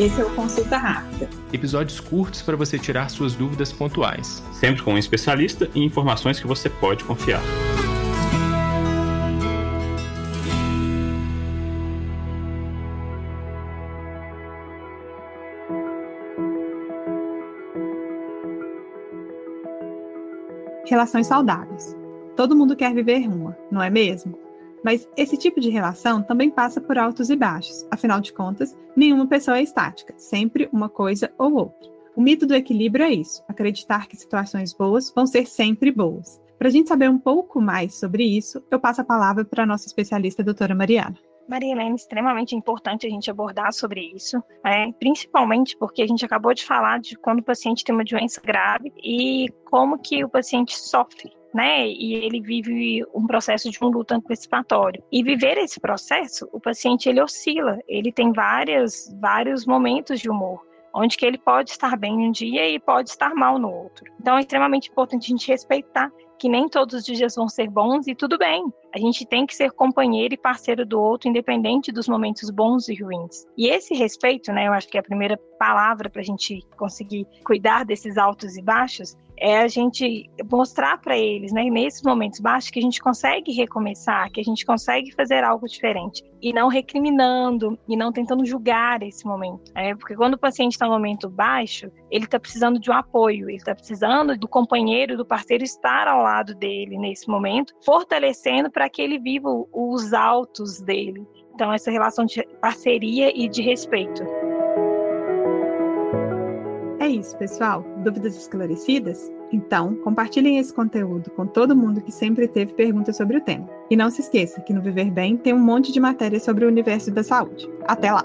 Esse é o Consulta Rápida. Episódios curtos para você tirar suas dúvidas pontuais. Sempre com um especialista e informações que você pode confiar. Relações saudáveis. Todo mundo quer viver uma, não é mesmo? Mas esse tipo de relação também passa por altos e baixos. Afinal de contas, nenhuma pessoa é estática, sempre uma coisa ou outra. O mito do equilíbrio é isso: acreditar que situações boas vão ser sempre boas. Para a gente saber um pouco mais sobre isso, eu passo a palavra para a nossa especialista, a doutora Mariana. Maria Helena, extremamente importante a gente abordar sobre isso, né? principalmente porque a gente acabou de falar de quando o paciente tem uma doença grave e como que o paciente sofre né? E ele vive um processo de um luto antecipatório. E viver esse processo, o paciente ele oscila, ele tem várias, vários momentos de humor onde que ele pode estar bem um dia e pode estar mal no outro. Então é extremamente importante a gente respeitar que nem todos os dias vão ser bons e tudo bem. A gente tem que ser companheiro e parceiro do outro, independente dos momentos bons e ruins. E esse respeito, né, eu acho que é a primeira palavra para a gente conseguir cuidar desses altos e baixos, é a gente mostrar para eles, né, nesses momentos baixos, que a gente consegue recomeçar, que a gente consegue fazer algo diferente e não recriminando e não tentando julgar esse momento. Né? Porque quando o paciente está no momento baixo, ele está precisando de um apoio, ele está precisando do companheiro, do parceiro estar ao lado dele nesse momento, fortalecendo para que ele viva os altos dele. Então, essa relação de parceria e de respeito. É isso, pessoal. Dúvidas esclarecidas? Então, compartilhem esse conteúdo com todo mundo que sempre teve perguntas sobre o tema. E não se esqueça que no Viver Bem tem um monte de matéria sobre o universo da saúde. Até lá!